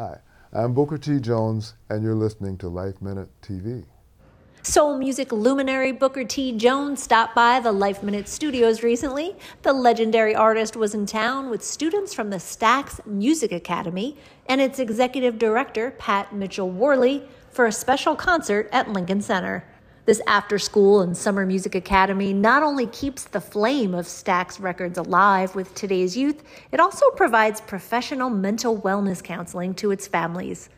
Hi, I'm Booker T. Jones, and you're listening to Life Minute TV. Soul music luminary Booker T. Jones stopped by the Life Minute studios recently. The legendary artist was in town with students from the Stax Music Academy and its executive director, Pat Mitchell Worley, for a special concert at Lincoln Center. This after school and summer music academy not only keeps the flame of Stax Records alive with today's youth, it also provides professional mental wellness counseling to its families.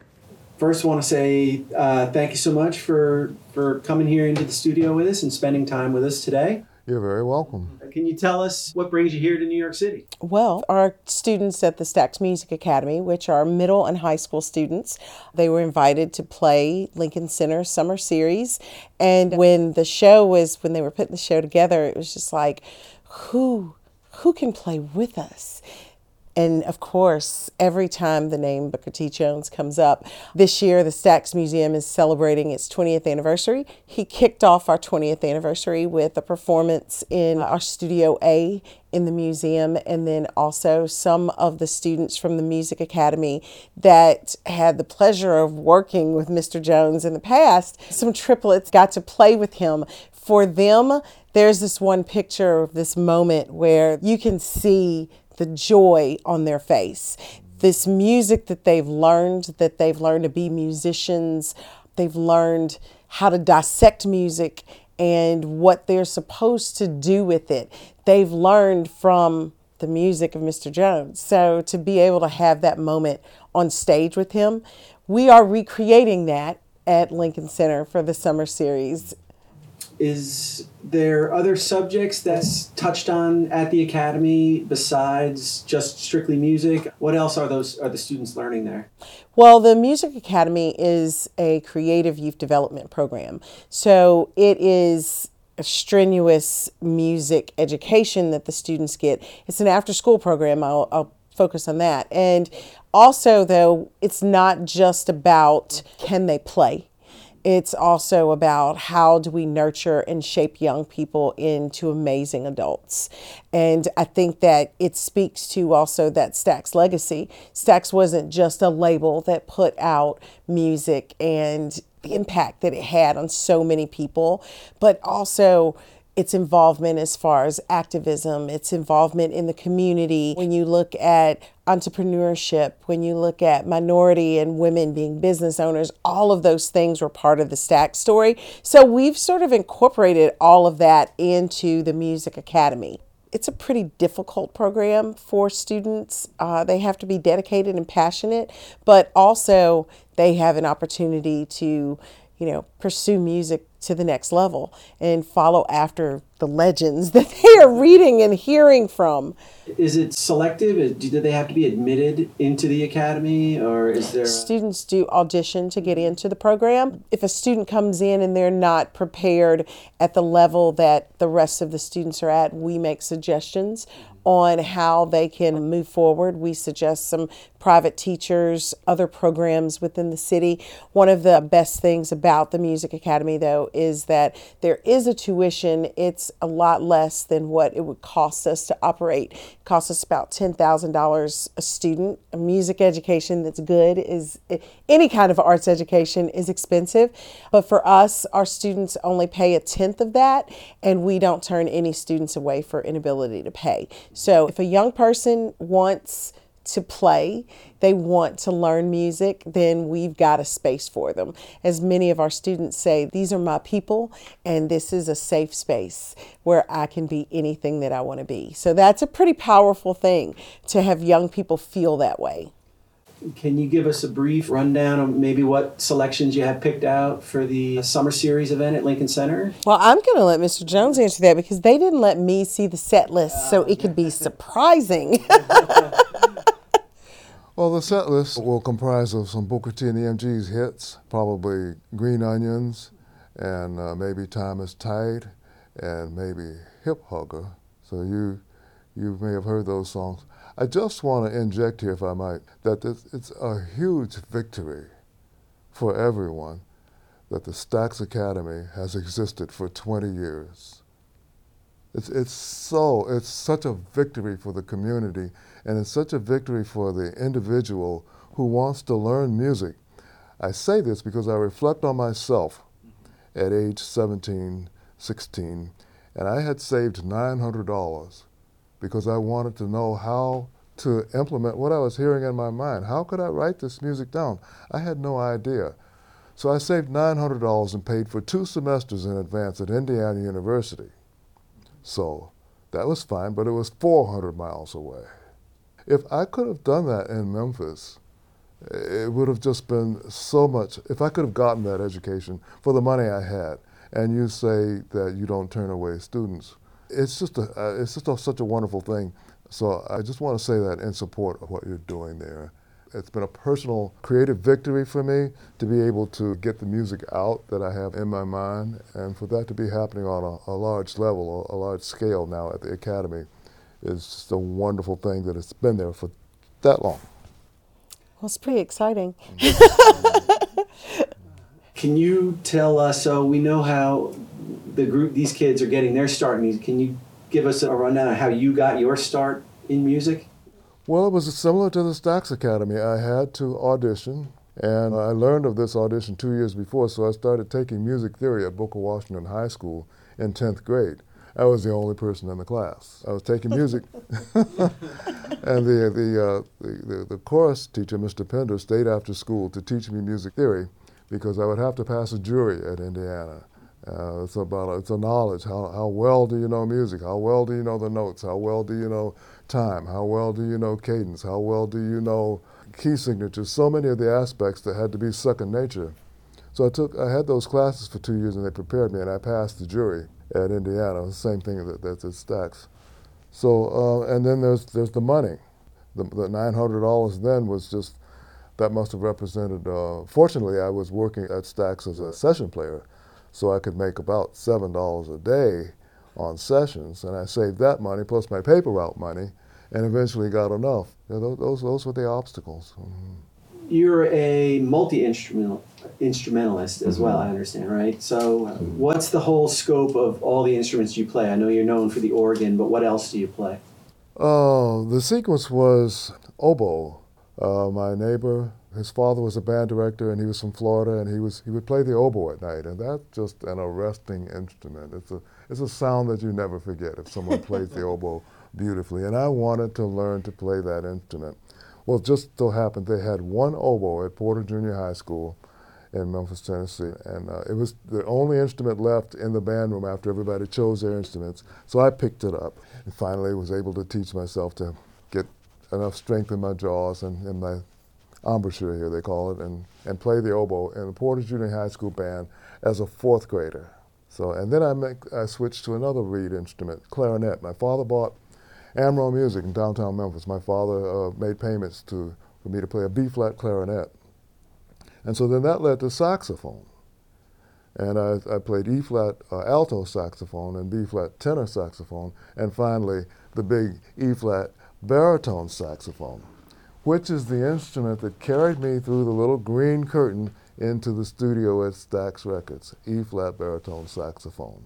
First, I want to say uh, thank you so much for, for coming here into the studio with us and spending time with us today. You're very welcome. Uh, can you tell us what brings you here to New York City? Well, our students at the Stax Music Academy, which are middle and high school students, they were invited to play Lincoln Center Summer Series. And when the show was, when they were putting the show together, it was just like, who, who can play with us? And of course, every time the name Booker T. Jones comes up, this year the Stax Museum is celebrating its 20th anniversary. He kicked off our 20th anniversary with a performance in our Studio A in the museum, and then also some of the students from the Music Academy that had the pleasure of working with Mr. Jones in the past. Some triplets got to play with him. For them, there's this one picture of this moment where you can see the joy on their face. This music that they've learned, that they've learned to be musicians, they've learned how to dissect music and what they're supposed to do with it. They've learned from the music of Mr. Jones. So to be able to have that moment on stage with him, we are recreating that at Lincoln Center for the summer series is there other subjects that's touched on at the academy besides just strictly music? What else are those are the students learning there? Well, the Music Academy is a creative youth development program. So it is a strenuous music education that the students get. It's an after school program. I'll, I'll focus on that. And also, though, it's not just about can they play it's also about how do we nurture and shape young people into amazing adults. And I think that it speaks to also that Stax legacy. Stax wasn't just a label that put out music and the impact that it had on so many people, but also its involvement as far as activism, its involvement in the community. When you look at entrepreneurship, when you look at minority and women being business owners, all of those things were part of the Stax story. So we've sort of incorporated all of that into the Music Academy. It's a pretty difficult program for students. Uh, they have to be dedicated and passionate, but also they have an opportunity to, you know, pursue music to the next level and follow after the legends that they are reading and hearing from. Is it selective? Do they have to be admitted into the academy or is there? Students do audition to get into the program. If a student comes in and they're not prepared at the level that the rest of the students are at, we make suggestions on how they can move forward. We suggest some private teachers, other programs within the city. One of the best things about the Music Academy, though, is that there is a tuition. It's a lot less than what it would cost us to operate. It costs us about $10,000 a student. A music education that's good is any kind of arts education is expensive. But for us, our students only pay a tenth of that, and we don't turn any students away for inability to pay. So if a young person wants to play, they want to learn music, then we've got a space for them. As many of our students say, these are my people, and this is a safe space where I can be anything that I want to be. So that's a pretty powerful thing to have young people feel that way. Can you give us a brief rundown of maybe what selections you have picked out for the summer series event at Lincoln Center? Well, I'm going to let Mr. Jones answer that because they didn't let me see the set list, so it could be surprising. Well, the set list will comprise of some Booker T and the MG's hits, probably Green Onions, and uh, maybe Time is Tight, and maybe Hip Hug-Her. So you, you may have heard those songs. I just want to inject here, if I might, that this, it's a huge victory for everyone that the Stax Academy has existed for 20 years. It's, it's so, it's such a victory for the community, and it's such a victory for the individual who wants to learn music, I say this because I reflect on myself at age 17, 16, and I had saved $900 because I wanted to know how to implement what I was hearing in my mind. How could I write this music down? I had no idea. So I saved $900 and paid for two semesters in advance at Indiana University. So that was fine, but it was 400 miles away. If I could have done that in Memphis, it would have just been so much. If I could have gotten that education for the money I had, and you say that you don't turn away students, it's just a, uh, it's just a, such a wonderful thing. So I just want to say that in support of what you're doing there. It's been a personal creative victory for me to be able to get the music out that I have in my mind, and for that to be happening on a, a large level, a, a large scale now at the Academy, is just a wonderful thing that it's been there for that long. Well, it's pretty exciting. Can you tell us? So we know how the group, these kids are getting their start in music. Can you give us a rundown of how you got your start in music? Well, it was similar to the Stax Academy. I had to audition, and I learned of this audition two years before, so I started taking music theory at Booker Washington High School in 10th grade. I was the only person in the class. I was taking music, and the the, uh, the, the the chorus teacher, Mr. Pender, stayed after school to teach me music theory because I would have to pass a jury at Indiana. Uh, it's about it's a knowledge. How how well do you know music? How well do you know the notes? How well do you know time? How well do you know cadence? How well do you know key signatures? So many of the aspects that had to be second nature. So I took I had those classes for two years and they prepared me and I passed the jury at Indiana. Same thing that, that's at Stax. So uh, and then there's there's the money. The, the nine hundred dollars then was just that must have represented. Uh, fortunately, I was working at Stax as a session player, so I could make about seven dollars a day on sessions, and I saved that money plus my paper route money, and eventually got enough. You know, those those were the obstacles. Mm-hmm. You're a multi instrumental instrumentalist as well, I understand, right? So, uh, what's the whole scope of all the instruments you play? I know you're known for the organ, but what else do you play? Oh, the sequence was oboe. Uh, my neighbor, his father was a band director, and he was from Florida, and he was he would play the oboe at night, and that's just an arresting instrument. It's a it's a sound that you never forget if someone plays the oboe beautifully. And I wanted to learn to play that instrument. Well, it just so happened they had one oboe at Porter Junior High School in Memphis, Tennessee. And uh, it was the only instrument left in the band room after everybody chose their instruments. So I picked it up and finally was able to teach myself to enough strength in my jaws and in my embouchure here, they call it, and, and play the oboe in the Porter Junior High School band as a fourth grader. So, and then I, make, I switched to another reed instrument, clarinet. My father bought Amro Music in downtown Memphis. My father uh, made payments to, for me to play a B-flat clarinet. And so then that led to saxophone. And I, I played E flat uh, alto saxophone and B flat tenor saxophone, and finally the big E flat baritone saxophone, which is the instrument that carried me through the little green curtain into the studio at Stax Records, E flat baritone saxophone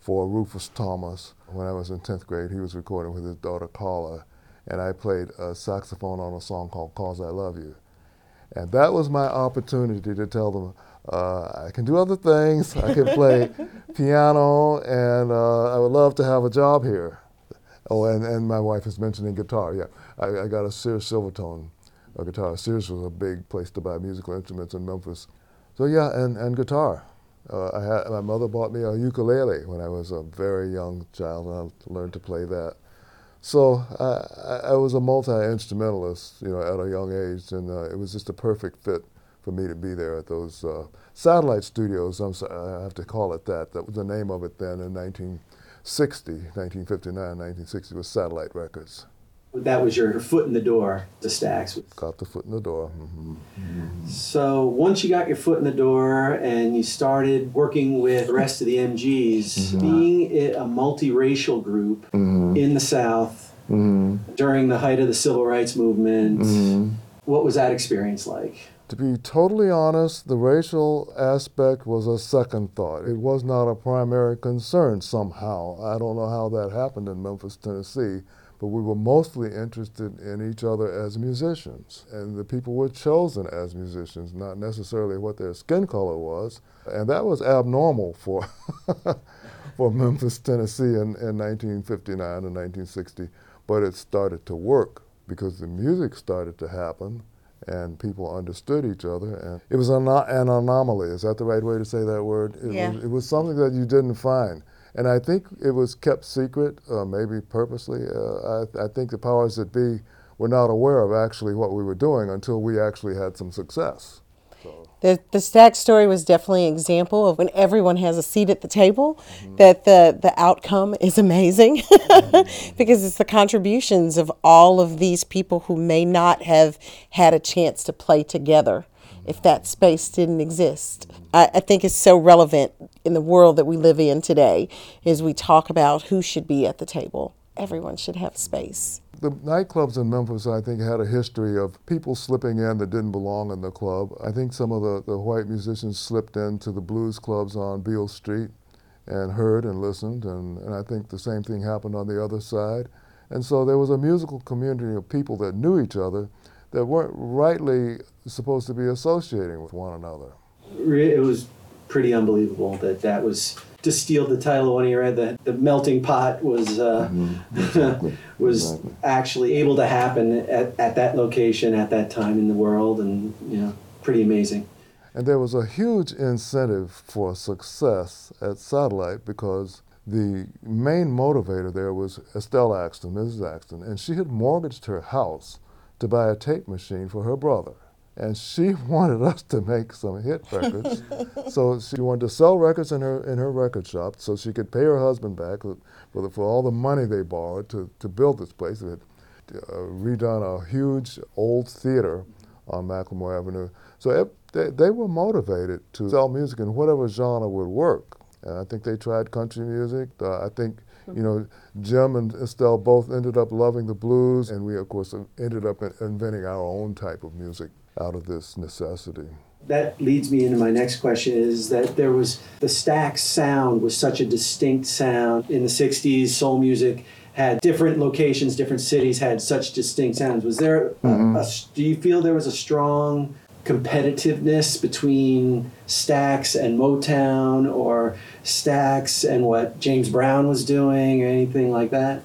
for Rufus Thomas. When I was in 10th grade, he was recording with his daughter Carla, and I played a saxophone on a song called Cause I Love You. And that was my opportunity to tell them uh, I can do other things. I can play piano, and uh, I would love to have a job here. Oh, and, and my wife is mentioning guitar. Yeah, I, I got a Sears Silvertone a guitar. Sears was a big place to buy musical instruments in Memphis. So yeah, and, and guitar. Uh, I had, my mother bought me a ukulele when I was a very young child, and I learned to play that. So I, I was a multi-instrumentalist, you know, at a young age, and uh, it was just a perfect fit for me to be there at those uh, satellite studios. I'm sorry, I have to call it that. That was the name of it then in 1960, 1959, 1960 was Satellite Records. That was your foot in the door to Stax. Got the foot in the door. Mm-hmm. Mm-hmm. So once you got your foot in the door and you started working with the rest of the MGs, mm-hmm. being a multiracial group mm-hmm. in the South mm-hmm. during the height of the civil rights movement, mm-hmm. what was that experience like? To be totally honest, the racial aspect was a second thought. It was not a primary concern somehow. I don't know how that happened in Memphis, Tennessee but we were mostly interested in each other as musicians. And the people were chosen as musicians, not necessarily what their skin color was. And that was abnormal for, for Memphis, Tennessee in, in 1959 and 1960. But it started to work because the music started to happen and people understood each other. And it was an, an anomaly. Is that the right way to say that word? It, yeah. was, it was something that you didn't find. And I think it was kept secret, uh, maybe purposely. Uh, I, I, think the powers that be were not aware of actually what we were doing until we actually had some success. The, the Stax story was definitely an example of when everyone has a seat at the table, mm-hmm. that the, the outcome is amazing mm-hmm. because it's the contributions of all of these people who may not have had a chance to play together if that space didn't exist. I, I, think it's so relevant in the world that we live in today as we talk about who should be at the table. Everyone should have space. The nightclubs in Memphis, I think, had a history of people slipping in that didn't belong in the club. I think some of the, the white musicians slipped into the blues clubs on Beale Street and heard and listened, and, and I think the same thing happened on the other side. And so there was a musical community of people that knew each other that weren't rightly supposed to be associating with one another. It was pretty unbelievable that that was to steal the title when you read that the melting pot was uh, mm-hmm. exactly. was exactly. actually able to happen at, at that location at that time in the world and you know pretty amazing and there was a huge incentive for success at satellite because the main motivator there was estelle axton mrs axton and she had mortgaged her house to buy a tape machine for her brother. And she wanted us to make some hit records. so she wanted to sell records in her, in her record shop so she could pay her husband back for, the, for all the money they borrowed to, to build this place. They had uh, redone a huge old theater on McLemore Avenue. So it, they, they were motivated to sell music in whatever genre would work. And I think they tried country music. Uh, I think you know, Jim and Estelle both ended up loving the blues, and we, of course, ended up inventing our own type of music out of this necessity. That leads me into my next question is that there was the Stax sound was such a distinct sound in the 60s, soul music had different locations, different cities had such distinct sounds. Was there, mm-hmm. a, a, do you feel there was a strong competitiveness between Stax and Motown or Stax and what James Brown was doing or anything like that?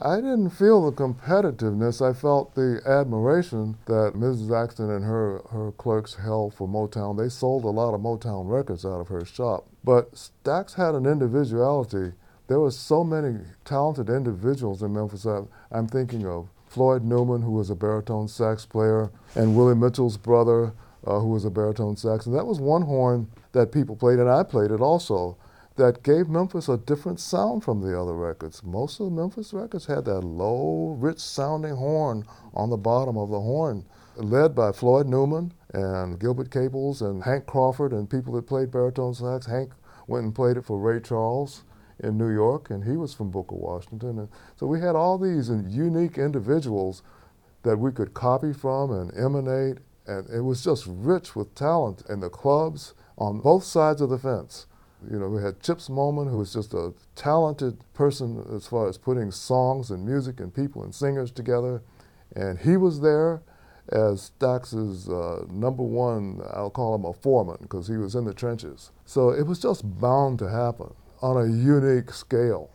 I didn't feel the competitiveness. I felt the admiration that Mrs. Axton and her, her clerks held for Motown. They sold a lot of Motown records out of her shop. But Stax had an individuality. There were so many talented individuals in Memphis. I'm thinking of Floyd Newman, who was a baritone sax player, and Willie Mitchell's brother, uh, who was a baritone sax. And that was one horn that people played, and I played it also, that gave Memphis a different sound from the other records. Most of the Memphis records had that low, rich sounding horn on the bottom of the horn, led by Floyd Newman and Gilbert Caples and Hank Crawford and people that played baritone sax. Hank went and played it for Ray Charles in New York, and he was from Booker, Washington. And so we had all these unique individuals that we could copy from and emanate, and it was just rich with talent in the clubs on both sides of the fence. You know, we had Chips Moman, who was just a talented person as far as putting songs and music and people and singers together, and he was there as Stax's uh, number one, I'll call him a foreman, because he was in the trenches. So it was just bound to happen on a unique scale.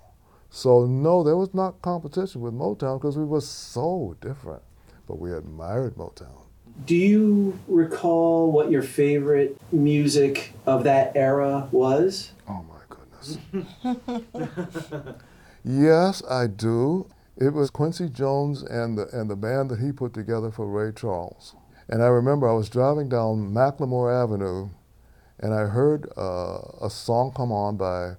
So no, there was not competition with Motown because we were so different, but we admired Motown. Do you recall what your favorite music of that era was? Oh my goodness. yes, I do. It was Quincy Jones and the, and the band that he put together for Ray Charles. And I remember I was driving down McLemore Avenue and I heard uh, a song come on by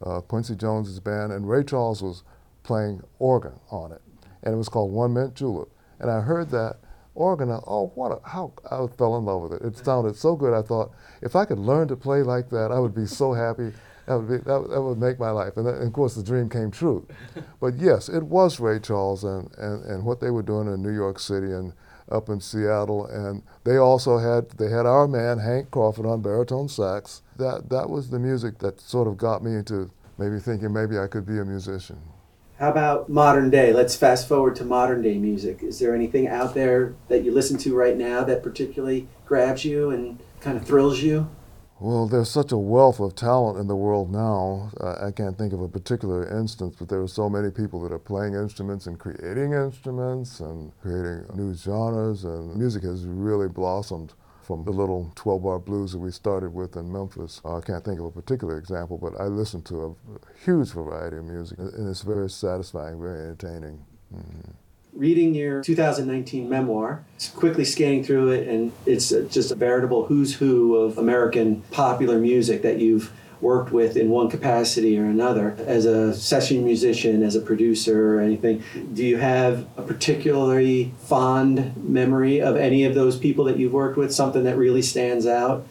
uh, Quincy Jones's band, and Ray Charles was playing organ on it, and it was called One Mint Julep. And I heard that organ, oh, what a, how I fell in love with it. It sounded so good. I thought if I could learn to play like that, I would be so happy. That would, be, that, that would make my life. And, that, and, of course, the dream came true. but yes, it was Ray Charles and, and, and what they were doing in New York City and up in Seattle. And they also had, they had our man, Hank Crawford, on baritone sax. That, that was the music that sort of got me into maybe thinking maybe I could be a musician. How about modern day? Let's fast forward to modern day music. Is there anything out there that you listen to right now that particularly grabs you and kind of thrills you? Well, there's such a wealth of talent in the world now. Uh, I can't think of a particular instance, but there are so many people that are playing instruments and creating instruments and creating new genres, and music has really blossomed from the little 12 bar blues that we started with in Memphis. Uh, I can't think of a particular example, but I listen to a huge variety of music, and it's very satisfying, very entertaining. Mm-hmm. Reading your 2019 memoir, quickly scanning through it, and it's just a veritable who's who of American popular music that you've worked with in one capacity or another as a session musician, as a producer, or anything. Do you have a particularly fond memory of any of those people that you've worked with? Something that really stands out?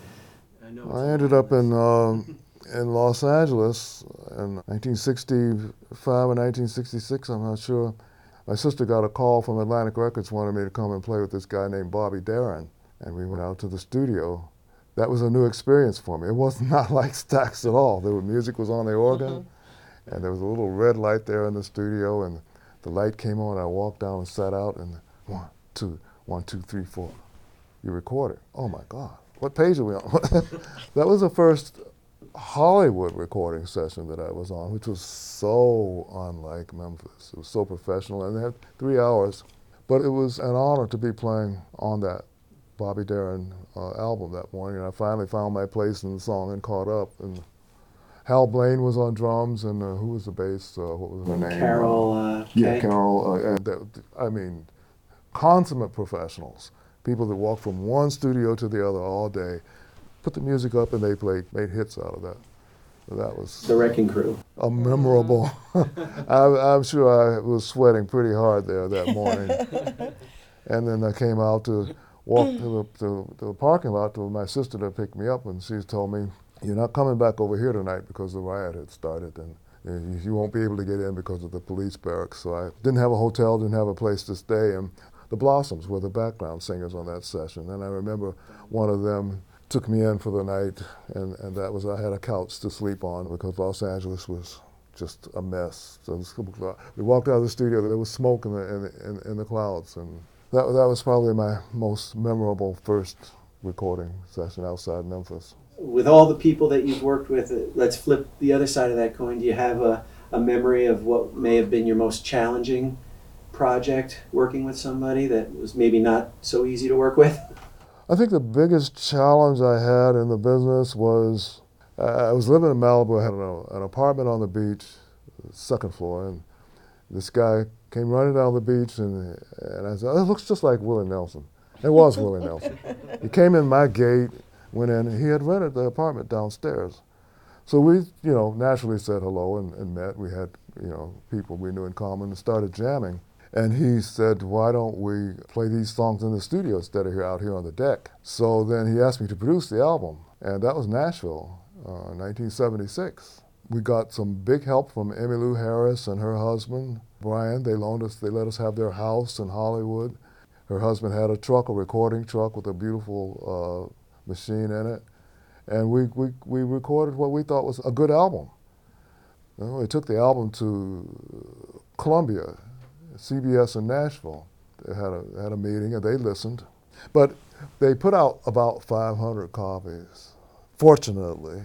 I, I ended up in uh, in Los Angeles in 1965 or 1966. I'm not sure. My sister got a call from Atlantic Records, wanted me to come and play with this guy named Bobby Darin, and we went out to the studio that was a new experience for me. It was not like Stax at all. The music was on the organ, mm-hmm. and there was a little red light there in the studio, and the light came on. I walked down and sat out, and one, two, one, two, three, four. You recorded. Oh my God! What page are we on? that was the first Hollywood recording session that I was on, which was so unlike Memphis. It was so professional, and they had three hours. But it was an honor to be playing on that Bobby Darin uh, album that morning, and I finally found my place in the song and caught up. And Hal Blaine was on drums, and uh, who was the bass? Uh, what was her name? Carol. Uh, yeah, Carol. Uh, and that, I mean, consummate professionals, people that walk from one studio to the other all day, put the music up, and they played, made hits out of that. That was the Wrecking Crew. A memorable. I, I'm sure I was sweating pretty hard there that morning, and then I came out to walked mm. to the, to, to the parking lot to my sister to pick me up, and she told me, "You're not coming back over here tonight because the riot had started, and you, you won't be able to get in because of the police barracks." So I didn't have a hotel, didn't have a place to stay, and the Blossoms were the background singers on that session. And I remember one of them took me in for the night, and, and that was I had a couch to sleep on because Los Angeles was just a mess. So we walked out of the studio, there was smoke in the, in, in, in the clouds, and that, that was probably my most memorable first recording session outside Memphis. With all the people that you've worked with, uh, let's flip the other side of that coin. Do you have a, a memory of what may have been your most challenging project working with somebody that was maybe not so easy to work with? I think the biggest challenge I had in the business was uh, I was living in Malibu. I had an, an apartment on the beach, second floor, and this guy came running down the beach, and, and I said, oh, it looks just like Willie Nelson. It was Willie Nelson. He came in my gate, went in, he had rented the apartment downstairs. So we, you know, naturally said hello and, and met. We had, you know, people we knew in common and started jamming. And he said, why don't we play these songs in the studio instead of here out here on the deck? So then he asked me to produce the album, and that was Nashville, uh, 1976 we got some big help from Emmylou Harris and her husband, Brian. They loaned us, they let us have their house in Hollywood. Her husband had a truck, a recording truck with a beautiful uh, machine in it. And we, we, we recorded what we thought was a good album. You know, we took the album to Columbia, CBS in Nashville. They had a, had a meeting and they listened. But they put out about 500 copies, fortunately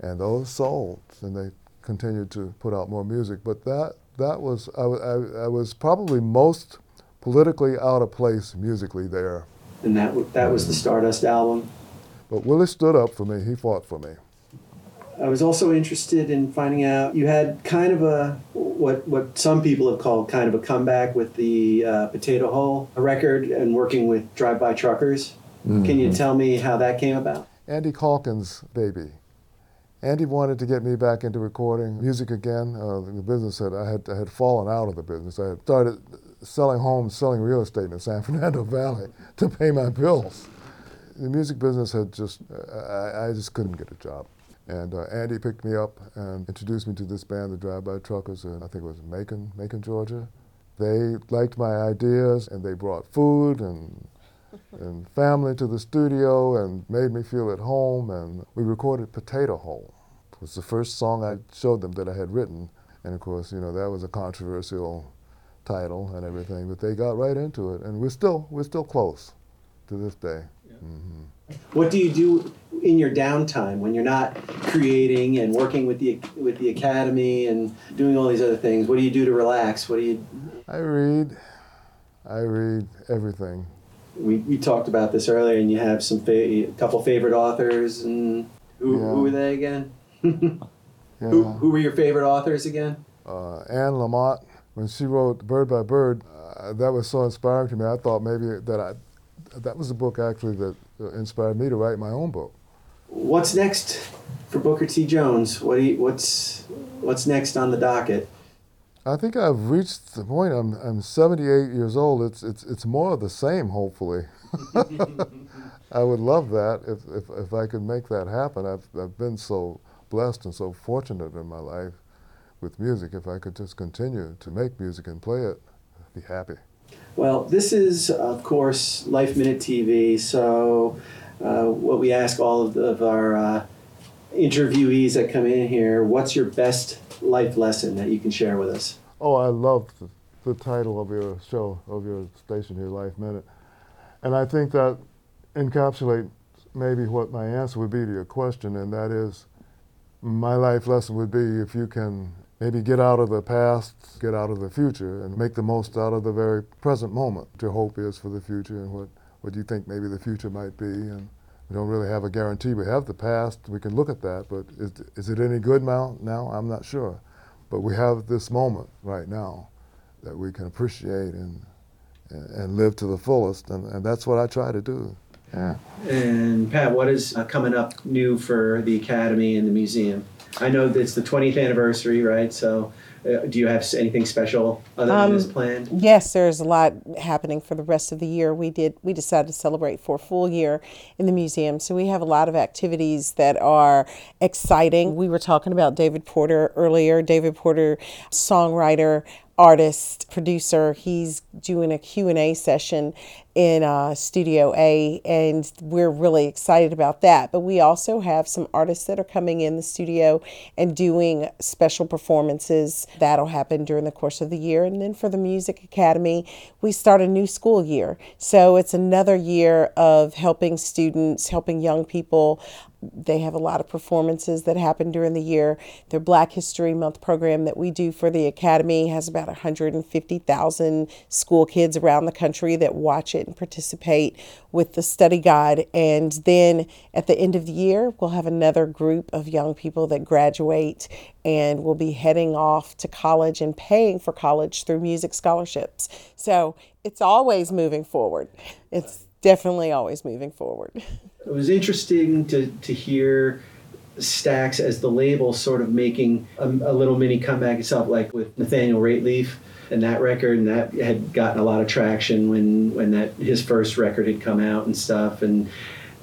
and those sold, and they continued to put out more music. But that that was I, I, I was probably most politically out of place musically there. And that that was the Stardust album. But Willie stood up for me. He fought for me. I was also interested in finding out you had kind of a what what some people have called kind of a comeback with the uh, Potato Hole record and working with Drive By Truckers. Mm-hmm. Can you mm-hmm. tell me how that came about? Andy Kaulkin's baby. Andy wanted to get me back into recording music again. Uh, the business had I had I had fallen out of the business. I had started selling homes, selling real estate in the San Fernando Valley to pay my bills. The music business had just I, I just couldn't get a job. And uh, Andy picked me up and introduced me to this band, the Drive By Truckers, and I think it was Macon, Macon, Georgia. They liked my ideas and they brought food and and family to the studio and made me feel at home and we recorded Potato Hole It was the first song I showed them that I had written. And of course, you know, that was a controversial title and everything, but they got right into it, and we're still we're still close to this day. Mm-hmm. What do you do in your downtime when you're not creating and working with the with the academy and doing all these other things? What do you do to relax? What do you? I read. I read everything. We, we talked about this earlier, and you have some fa- a couple favorite authors, and who, Yeah. who were they again? Yeah. Who, who were your favorite authors again? uh, Anne Lamott, when she wrote Bird by Bird, uh, that was so inspiring to me. I thought maybe that I, that was a book actually that inspired me to write my own book. What's next for Booker T. Jones? What do you, what's what's next on the docket? I think I've reached the point. I'm, I'm 78 years old. It's, it's, it's more of the same, hopefully. I would love that if, if, if I could make that happen. I've, I've been so blessed and so fortunate in my life with music. If I could just continue to make music and play it, I'd be happy. Well, this is, of course, Life Minute TV. So, uh, what we ask all of, of our uh, interviewees that come in here what's your best life lesson that you can share with us? Oh, I love the, the title of your show, of your station here, Life Minute. And I think that encapsulates maybe what my answer would be to your question, and that is my life lesson would be if you can maybe get out of the past, get out of the future, and make the most out of the very present moment. What your hope is for the future and what, what you think maybe the future might be. And we don't really have a guarantee. We have the past, we can look at that, but is, is it any good now? Now, I'm not sure. But we have this moment right now that we can appreciate and, and, and live to the fullest, and, and that's what I try to do. Yeah. And Pat, what is uh, coming up new for the Academy and the museum? I know that it's the 20th anniversary, right? So, uh, do you have anything special other than this planned? Yes, there's a lot happening for the rest of the year. We did we decided to celebrate for a full year in the museum. So we have a lot of activities that are exciting. We were talking about David Porter earlier. David Porter, songwriter, artist, producer. He's doing a Q&A session in uh, Studio A, and we're really excited about that. But we also have some artists that are coming in the studio and doing special performances. That'll happen during the course of the year. And then for the Music Academy, we start a new school year. So it's another year of helping students, helping young people. They have a lot of performances that happen during the year. Their Black History Month program that we do for the Academy has about 150,000 school kids around the country that watch it and participate with the study guide. And then at the end of the year, we'll have another group of young people that graduate and will be heading off to college and paying for college through music scholarships. So it's always moving forward. It's definitely always moving forward. It was interesting to, to hear Stax as the label sort of making a, a little mini comeback itself, like with Nathaniel Rateliff and that record, and that had gotten a lot of traction when when that his first record had come out and stuff. And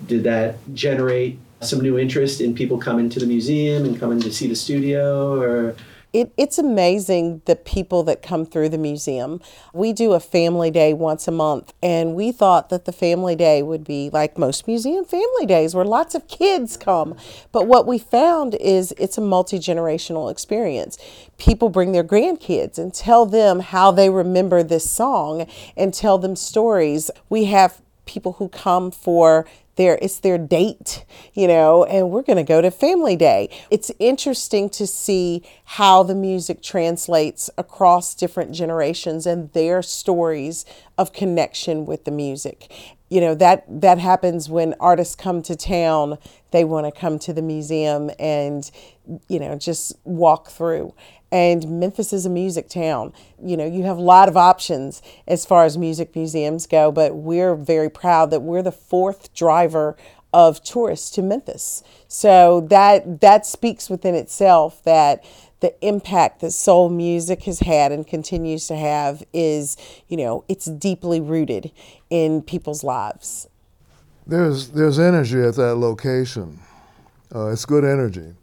did that generate some new interest in people coming to the museum and coming to see the studio, or It, it's amazing the people that come through the museum. We do a family day once a month, and we thought that the family day would be like most museum family days where lots of kids come. But what we found is it's a multi generational experience. People bring their grandkids and tell them how they remember this song and tell them stories. We have people who come for their it's their date you know and we're going to go to family day. It's interesting to see how the music translates across different generations and their stories of connection with the music. You know that that happens when artists come to town they want to come to the museum and you know just walk through and Memphis is a music town. You know, you have a lot of options as far as music museums go, but we're very proud that we're the fourth driver of tourists to Memphis. So that that speaks within itself that the impact that soul music has had and continues to have is, you know, it's deeply rooted in people's lives. There's, there's energy at that location. Uh, it's good energy.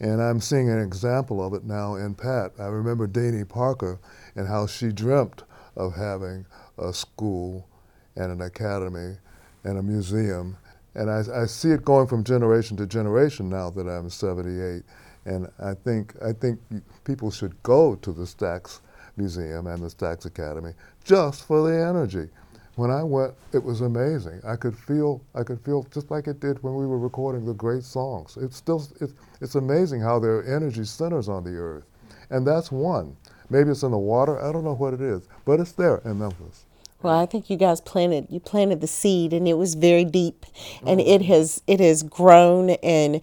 And I'm seeing an example of it now in Pat. I remember Deanie Parker and how she dreamt of having a school and an academy and a museum. And I, I see it going from generation to generation now that I'm 78. And I think, I think people should go to the Stax Museum and the Stax Academy just for the energy. When I went, it was amazing. I could feel, I could feel just like it did when we were recording the great songs. It's still, it's, it's amazing how their energy centers on the earth. And that's one. Maybe it's in the water. I don't know what it is, but it's there in Memphis. Well, I think you guys planted you planted the seed, and it was very deep, and mm-hmm. it has it has grown and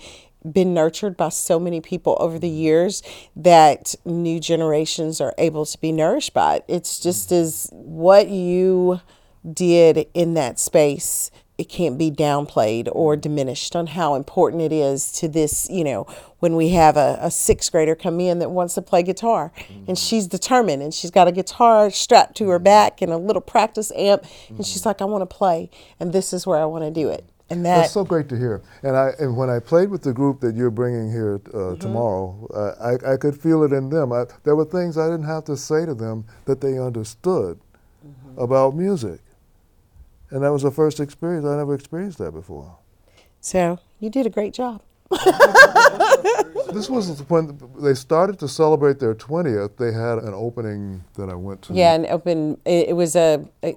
been nurtured by so many people over the mm-hmm. years that new generations are able to be nourished by it. It's just mm-hmm. as what you did in that space it can't be downplayed or diminished on how important it is to this, you know, when we have a, a sixth grader come in that wants to play guitar mm-hmm. and she's determined and she's got a guitar strapped to her back and a little practice amp mm-hmm. and she's like, I want to play and this is where I want to do it. And that, That's so great to hear. And I and when I played with the group that you're bringing here uh, mm-hmm. tomorrow, uh, I, I could feel it in them. I, there were things I didn't have to say to them that they understood mm-hmm. about music. And that was the first experience. I never experienced that before. So you did a great job. this was when they started to celebrate their 20th. They had an opening that I went to. Yeah, an open. It, it was a, a,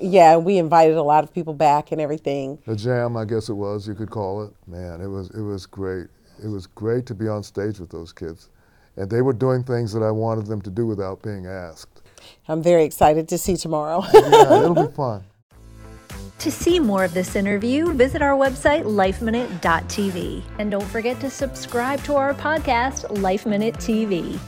yeah. We invited a lot of people back and everything. A jam, I guess it was. You could call it. Man, it was it was great. It was great to be on stage with those kids, and they were doing things that I wanted them to do without being asked. I'm very excited to see tomorrow. yeah, it'll be fun. To see more of this interview, visit our website, lifeminute.tv. And don't forget to subscribe to our podcast, Life Minute TV.